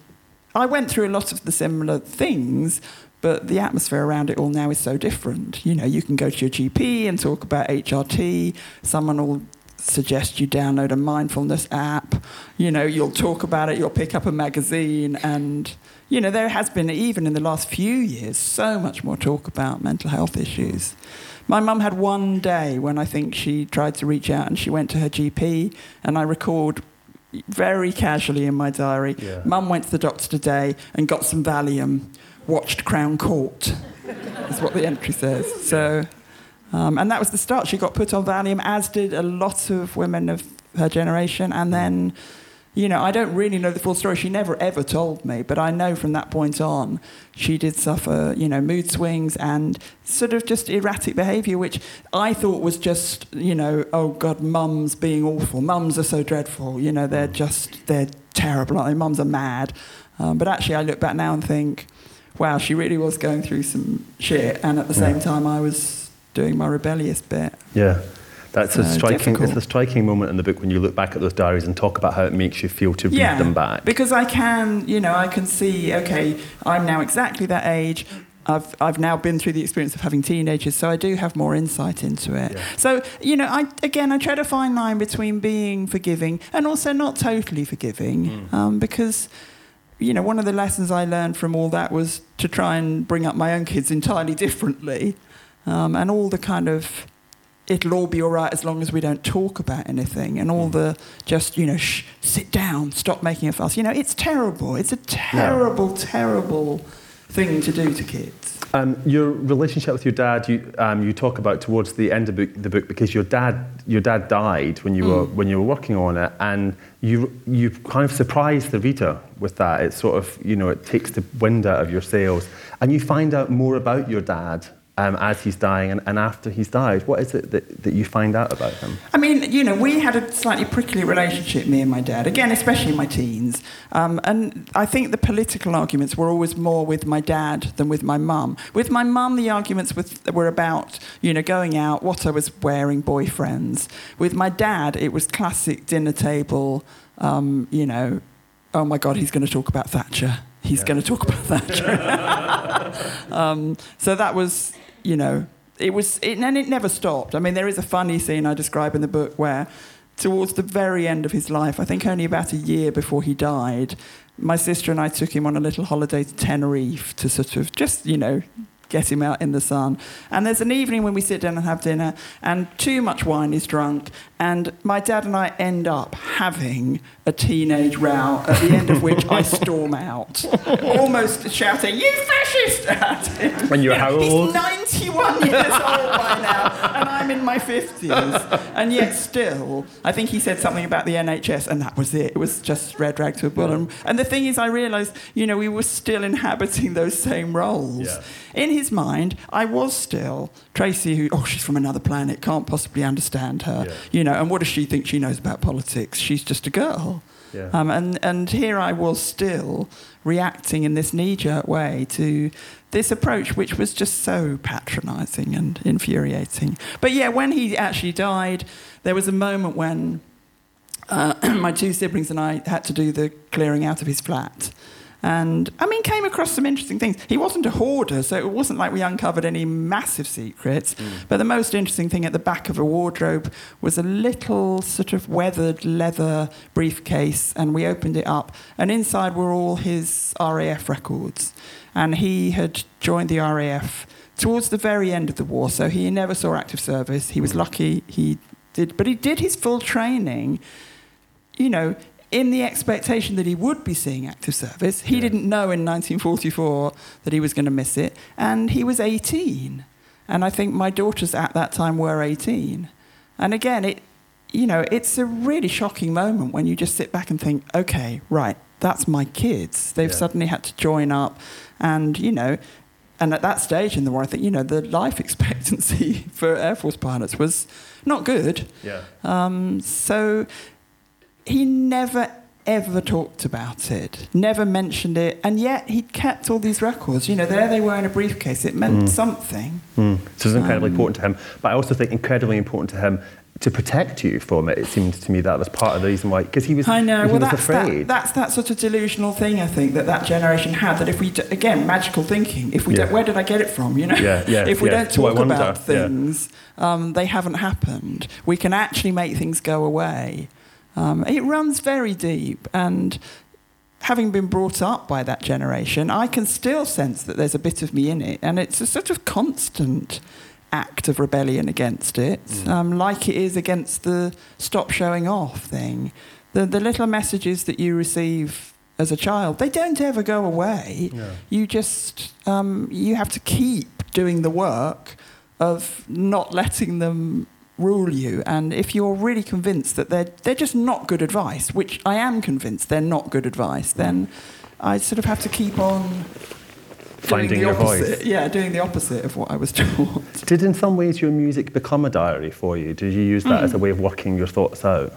I went through a lot of the similar things, but the atmosphere around it all now is so different. You know, you can go to your GP and talk about HRT, someone will suggest you download a mindfulness app. You know, you'll talk about it, you'll pick up a magazine, and, you know, there has been, even in the last few years, so much more talk about mental health issues. My mum had one day when I think she tried to reach out and she went to her GP, and I record very casually in my diary. Yeah. Mum went to the doctor today and got some Valium, watched Crown Court, is what the entry says. So, um, and that was the start. She got put on Valium, as did a lot of women of her generation, and then you know, I don't really know the full story. She never ever told me, but I know from that point on, she did suffer, you know, mood swings and sort of just erratic behaviour, which I thought was just, you know, oh God, mums being awful. Mums are so dreadful. You know, they're just, they're terrible. Mums are mad. Um, but actually, I look back now and think, wow, she really was going through some shit. And at the same time, I was doing my rebellious bit. Yeah. That's a striking. It's a striking moment in the book when you look back at those diaries and talk about how it makes you feel to yeah, read them back. Because I can, you know, I can see. Okay, I'm now exactly that age. I've I've now been through the experience of having teenagers, so I do have more insight into it. Yeah. So you know, I again I try to find line between being forgiving and also not totally forgiving, mm. um, because you know one of the lessons I learned from all that was to try and bring up my own kids entirely differently, um, and all the kind of it'll all be all right as long as we don't talk about anything and all mm. the just you know shh, sit down stop making a fuss. You know it's terrible. It's a terrible terrible thing to do to kids um, your relationship with your dad you um, you talk about towards the end of the book because your dad your dad died when you mm. were when you were working on it and you you kind of surprise the reader with that it sort of you know it takes the wind out of your sails and you find out more about your dad um, as he's dying and, and, after he's died? What is it that, that you find out about him? I mean, you know, we had a slightly prickly relationship, me and my dad, again, especially in my teens. Um, and I think the political arguments were always more with my dad than with my mum. With my mum, the arguments with, were about, you know, going out, what I was wearing, boyfriends. With my dad, it was classic dinner table, um, you know, oh my God, he's going to talk about Thatcher. He's yeah. going to talk about Thatcher. um, so that was you know, it was, it, and it never stopped. I mean, there is a funny scene I describe in the book where, towards the very end of his life, I think only about a year before he died, my sister and I took him on a little holiday to Tenerife to sort of just, you know, get him out in the sun. And there's an evening when we sit down and have dinner, and too much wine is drunk, and my dad and I end up having a teenage row, at the end of which I storm out, almost shouting, You fascist! at him. When you're how old? He's 91 years old by now, and I'm in my 50s. And yet, still, I think he said something about the NHS, and that was it. It was just red rag to a bull. And the thing is, I realised, you know, we were still inhabiting those same roles. Yeah. In his mind, I was still Tracey, who, oh, she's from another planet, can't possibly understand her. Yeah. You know, and what does she think she knows about politics? She's just a girl. Yeah. Um, and, and here I was still reacting in this knee jerk way to this approach, which was just so patronizing and infuriating. But yeah, when he actually died, there was a moment when uh, my two siblings and I had to do the clearing out of his flat. And I mean, came across some interesting things. He wasn't a hoarder, so it wasn't like we uncovered any massive secrets. Mm. But the most interesting thing at the back of a wardrobe was a little sort of weathered leather briefcase, and we opened it up, and inside were all his RAF records. And he had joined the RAF towards the very end of the war, so he never saw active service. He was lucky he did, but he did his full training, you know, in the expectation that he would be seeing active service. He yeah. didn't know in 1944 that he was going to miss it, and he was 18. And I think my daughters at that time were 18. And again, it, you know, it's a really shocking moment when you just sit back and think, okay, right, that's my kids. They've yeah. suddenly had to join up, and you know, and at that stage in the war, I think you know the life expectancy for Air Force pilots was not good. Yeah. Um, so he never ever talked about it, never mentioned it, and yet he kept all these records. You know, there they were in a briefcase. It meant mm. something. Mm. So it's incredibly um, important to him. But I also think incredibly important to him to protect you from it. It seemed to me that was part of the reason why, because he was. I know. Well, that's afraid. That, that's that sort of delusional thing. I think that that generation had. That if we do, again magical thinking. If we yeah. where did I get it from? You know. Yeah, yeah, if we yeah. don't talk about things, um, they haven't happened. We can actually make things go away. Um, it runs very deep, and having been brought up by that generation, I can still sense that there's a bit of me in it, and it's a sort of constant act of rebellion against it, mm. um, like it is against the stop showing off thing. The, the little messages that you receive as a child, they don't ever go away. Yeah. You just um, you have to keep doing the work of not letting them rule you. And if you're really convinced that they're they're just not good advice, which I am convinced they're not good advice, then I sort of have to keep on finding your opposite, voice. Yeah, doing the opposite of what I was taught. Did in some ways your music become a diary for you? Did you use that mm. as a way of working your thoughts out?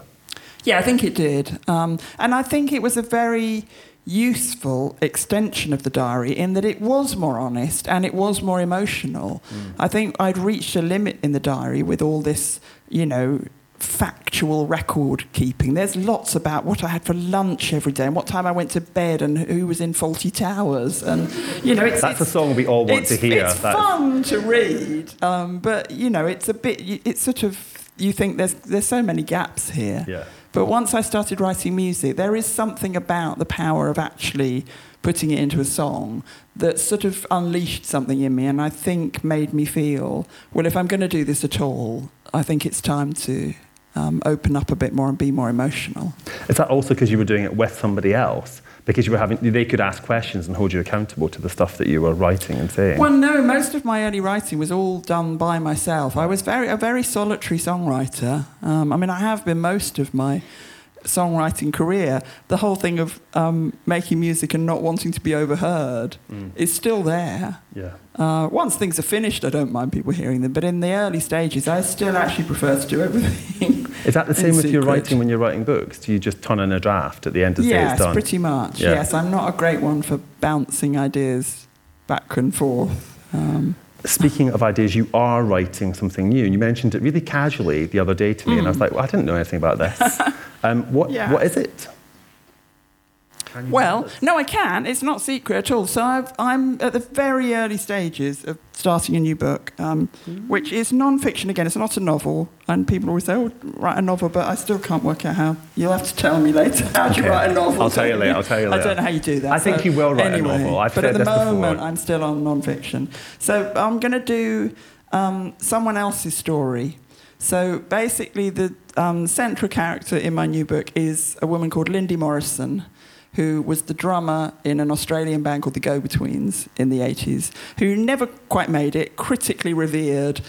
Yeah, I think it did. Um, and I think it was a very useful extension of the diary in that it was more honest and it was more emotional. Mm. I think I'd reached a limit in the diary with all this, you know, factual record keeping. There's lots about what I had for lunch every day and what time I went to bed and who was in Fawlty Towers. And you know, it's, that's it's, a song we all want to hear. It's that's... fun to read, um, but you know, it's a bit. It's sort of you think there's there's so many gaps here. Yeah. But once I started writing music, there is something about the power of actually putting it into a song that sort of unleashed something in me and I think made me feel, well, if I'm going to do this at all, I think it's time to um, open up a bit more and be more emotional. Is that also because you were doing it with somebody else? Because you were having, they could ask questions and hold you accountable to the stuff that you were writing and saying. Well, no, most of my early writing was all done by myself. I was very a very solitary songwriter. Um, I mean, I have been most of my songwriting career, the whole thing of um, making music and not wanting to be overheard mm. is still there. Yeah. Uh, once things are finished, I don't mind people hearing them, but in the early stages, I still actually prefer to do everything. Is that the same with your writing when you're writing books? Do you just turn in a draft at the end of the yes, day? Yes, pretty much. Yeah. Yes, I'm not a great one for bouncing ideas back and forth. Um, Speaking of ideas, you are writing something new. And you mentioned it really casually the other day to me, mm. and I was mm. like, well, I didn't know anything about this. um, what, yeah. what is it? Well, no, I can. It's not secret at all. So i am at the very early stages of starting a new book, um, mm. which is non-fiction again. It's not a novel, and people always say, "Oh, write a novel," but I still can't work out how. You'll have to tell me later how okay. you write a novel. I'll tell you later. I'll tell you later. I don't know how you do that. I think so you will write anyway, a novel. I've but at the moment, before. I'm still on non-fiction. So I'm going to do um, someone else's story. So basically, the um, central character in my new book is a woman called Lindy Morrison who was the drummer in an Australian band called the Go Betweens in the 80s, who never quite made it, critically revered,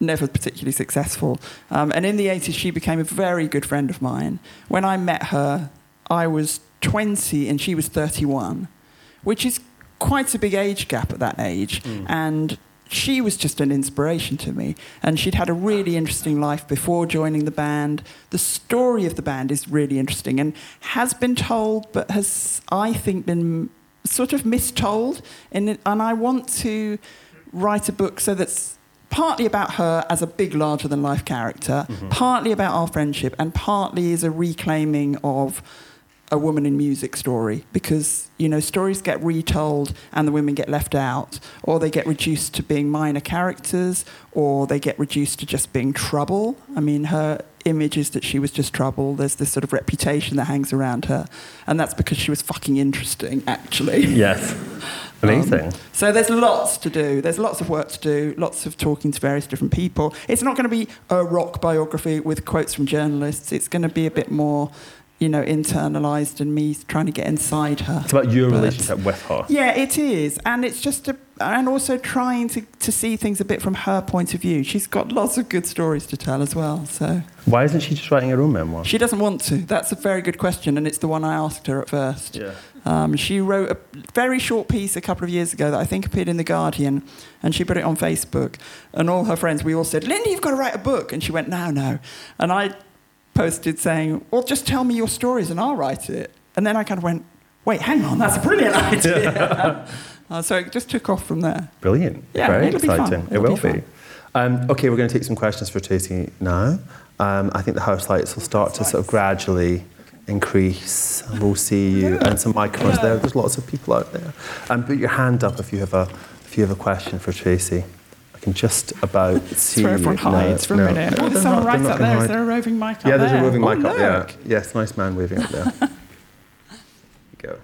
never particularly successful. Um, and in the 80s, she became a very good friend of mine. When I met her, I was 20 and she was 31, which is quite a big age gap at that age. Mm. And she was just an inspiration to me. And she'd had a really interesting life before joining the band. The story of the band is really interesting and has been told, but has, I think, been sort of mistold. And, and I want to write a book so that's partly about her as a big, larger than life character, mm-hmm. partly about our friendship, and partly is a reclaiming of a woman in music story because you know stories get retold and the women get left out or they get reduced to being minor characters or they get reduced to just being trouble i mean her image is that she was just trouble there's this sort of reputation that hangs around her and that's because she was fucking interesting actually Yes. Amazing. um, so there's lots to do. There's lots of work to do. Lots of talking to various different people. It's not going to be a rock biography with quotes from journalists. It's going to be a bit more, you know, internalized and me trying to get inside her. it's about your But- relationship with her. Yeah, it is, and it's just a, and also trying to to see things a bit from her point of view. She's got lots of good stories to tell as well. So Why isn't she just writing her own memoir? she doesn't want to. That's a very good question, and it's the one I asked her at first. yeah. Um, she wrote a very short piece a couple of years ago that I think appeared in The Guardian, and she put it on Facebook. And all her friends, we all said, Linda, you've got to write a book. And she went, no, no. And I posted saying, well, just tell me your stories and I'll write it. And then I kind of went, wait, hang on, that's a brilliant idea. uh, so it just took off from there. Brilliant. Yeah, Very it'll be fun. exciting. It It'll be be. Um, okay, we're going to take some questions for Tracey now. Um, I think the house lights will start to sort of gradually increase. We'll see you and some microphones there. There's lots of people out there. Um, put your hand up if you have a if you have a question for Tracey. I can just about see That's where everyone you. No, hides for a no. minute. No, Oh, there's they're someone not- right up there. gonna Is there a roving mic up there? Yeah, there? there's a roving oh, mic up there. look. Yes, nice man waving up there. There you go.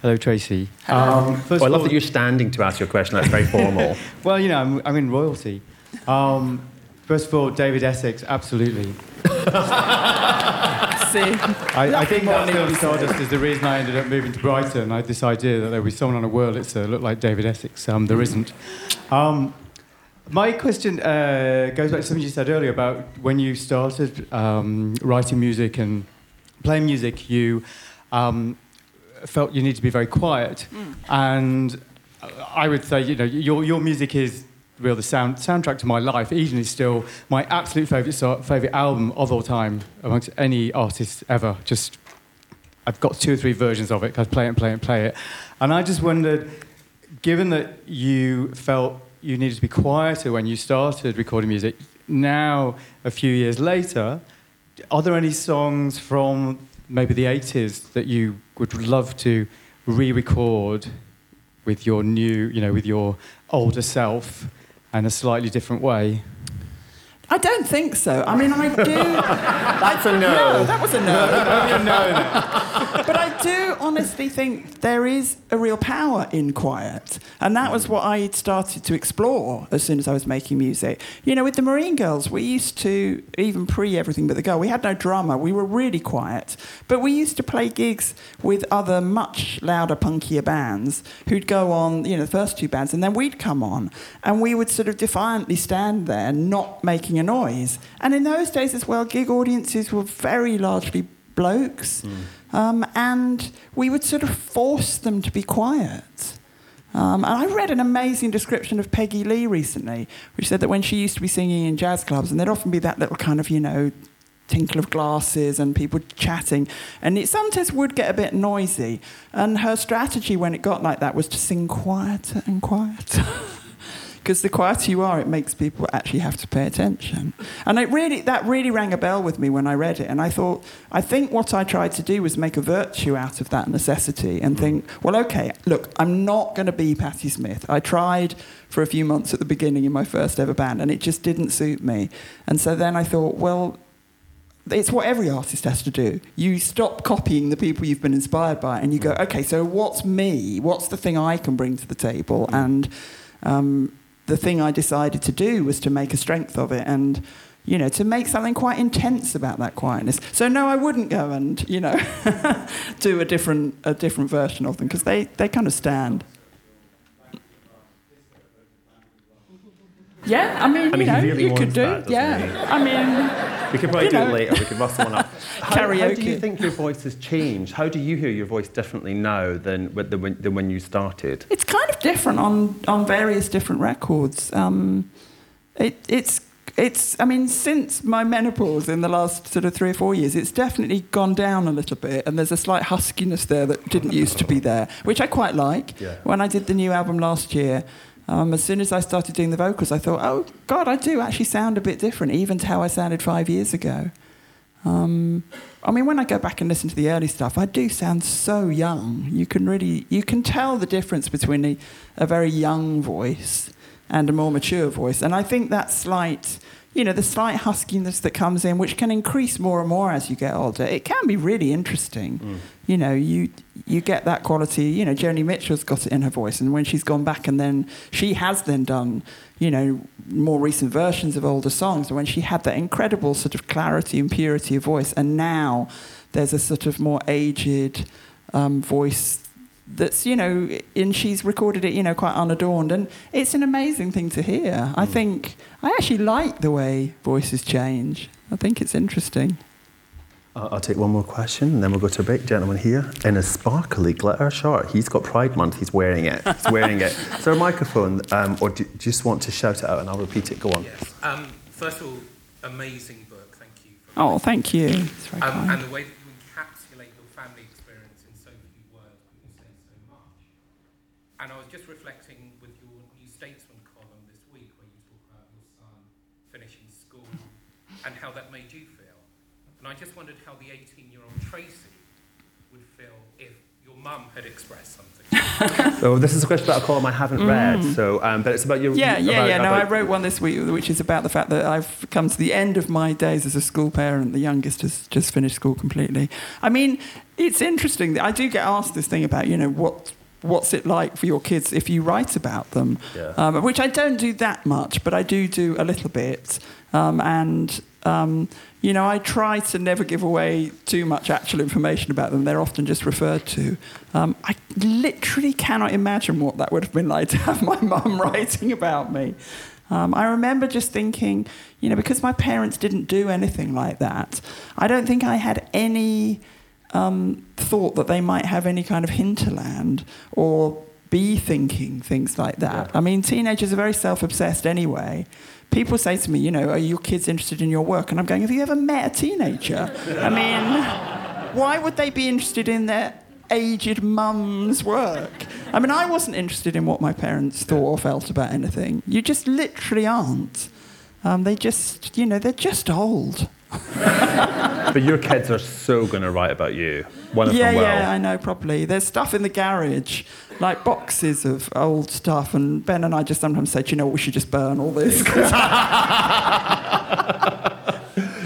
Hello, Tracey. Um, first oh, I love all- that you're standing to ask your question. That's very formal. Well, you know, I'm, I'm in royalty. Um, first of all, David Essex, absolutely. See, I, I think that film Stardust is the reason I ended up moving to Brighton. I had this idea that there was someone on a Wurlitzer that looked like David Essex. Um, there isn't. Um, my question uh, goes back to something you said earlier about when you started um, writing music and playing music, you um, felt you need to be very quiet. And I would say, you know, your, your music is real the sound, soundtrack to my life. Eden is still my absolute favourite favourite album of all time amongst any artist ever. Just I've got two or three versions of it. I play it and play it and play it. And I just wondered, given that you felt you needed to be quieter when you started recording music, now a few years later, are there any songs from maybe the 80s that you would love to re-record with your new, you know, with your older self and a slightly different way? I don't think so. I mean, I do. That's a no. No, that was a no. no. but I do honestly think there is a real power in quiet. And that was what I started to explore as soon as I was making music. You know, with the Marine Girls, we used to, even pre Everything But the Girl, we had no drama. We were really quiet. But we used to play gigs with other much louder, punkier bands who'd go on, you know, the first two bands, and then we'd come on. And we would sort of defiantly stand there, not making a noise. And in those days as well, gig audiences were very largely blokes. Um, and we would sort of force them to be quiet. Um, and I read an amazing description of Peggy Lee recently, which said that when she used to be singing in jazz clubs, and there'd often be that little kind of, you know, tinkle of glasses and people chatting, and it sometimes would get a bit noisy. And her strategy when it got like that was to sing quieter and quieter. Because the quieter you are, it makes people actually have to pay attention. And it really, that really rang a bell with me when I read it. And I thought, I think what I tried to do was make a virtue out of that necessity and think, well, okay, look, I'm not going to be Patti Smith. I tried for a few months at the beginning in my first ever band, and it just didn't suit me. And so then I thought, well, it's what every artist has to do. You stop copying the people you've been inspired by, and you go, okay, so what's me? What's the thing I can bring to the table? And um, the thing I decided to do was to make a strength of it, and you know, to make something quite intense about that quietness. So no, I wouldn't go and you know do a different a different version of them because they they kind of stand. Yeah, I mean, I mean, you know, really you could do. that, yeah, he? I mean. We could probably You do know. it later. We could rustle one up. How, how do you think your voice has changed? How do you hear your voice differently now than, than, when, than when you started? It's kind of different on, on various different records. Um, it, it's, it's, I mean, since my menopause in the last sort of three or four years, it's definitely gone down a little bit, and there's a slight huskiness there that didn't used to be there, which I quite like. Yeah. When I did the new album last year, Um, as soon as I started doing the vocals, I thought, oh, God, I do actually sound a bit different, even to how I sounded five years ago. Um, I mean, when I go back and listen to the early stuff, I do sound so young. You can really, you can tell the difference between a, a very young voice and a more mature voice. And I think that slight, you know, the slight huskiness that comes in, which can increase more and more as you get older, it can be really interesting. Mm. You know, you you get that quality. You know, Joni Mitchell's got it in her voice, and when she's gone back and then she has then done, you know, more recent versions of older songs, when she had that incredible sort of clarity and purity of voice, and now there's a sort of more aged um, voice that's you know and she's recorded it you know quite unadorned. And it's an amazing thing to hear. Mm. i think i actually like the way voices change. I think it's interesting I'll take one more question and then we'll go to a break. Gentleman here in a sparkly glitter shirt. He's got Pride Month, he's wearing it. He's wearing it. Is there a microphone um, or do you just want to shout it out and I'll repeat it? Go on. Yes. Um, first of all, amazing book. Thank you. oh, thank you. Um, and the way that you encapsulate your family experience in so few words, you can say so much. And I was just reflecting with your New Statesman column this week where you talk about your son finishing school and how that made you feel. And I just wondered how the 18 year old Tracey would feel if your mum had expressed something. so this is a question about a column I haven't mm. read. So, um, but it's about your. Yeah, yeah, about, yeah. No, I wrote one this week, which is about the fact that I've come to the end of my days as a school parent. The youngest has just finished school completely. I mean, it's interesting. I do get asked this thing about, you know, what what's it like for your kids if you write about them, yeah. um, which I don't do that much, but I do do a little bit. Um, and um, you know, I try to never give away too much actual information about them. They're often just referred to. Um, I literally cannot imagine what that would have been like to have my mum writing about me. Um, I remember just thinking, you know, because my parents didn't do anything like that, I don't think I had any um, thought that they might have any kind of hinterland or be thinking things like that. Yeah. I mean, teenagers are very self obsessed anyway people say to me, you know, are your kids interested in your work? And I'm going, have you ever met a teenager? I mean, why would they be interested in their aged mum's work? I mean, I wasn't interested in what my parents thought or felt about anything. You just literally aren't. Um, they just, you know, they're just old. but your kids are so going to write about you. One of yeah, them well. Yeah, I know, probably. There's stuff in the garage, like boxes of old stuff, and Ben and I just sometimes say, you know what, we should just burn all this.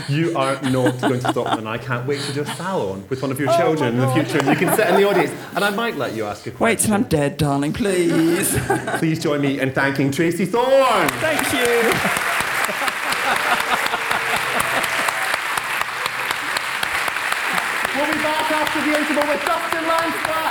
you are not going to stop and I can't wait to do a salon with one of your oh children in the future and you can sit in the audience and I might let you ask a question. Wait till I'm dead, darling, please. please join me in thanking Tracey Thorn. Thank you. We'll be back after the interval with Dustin Lance Black. See you then.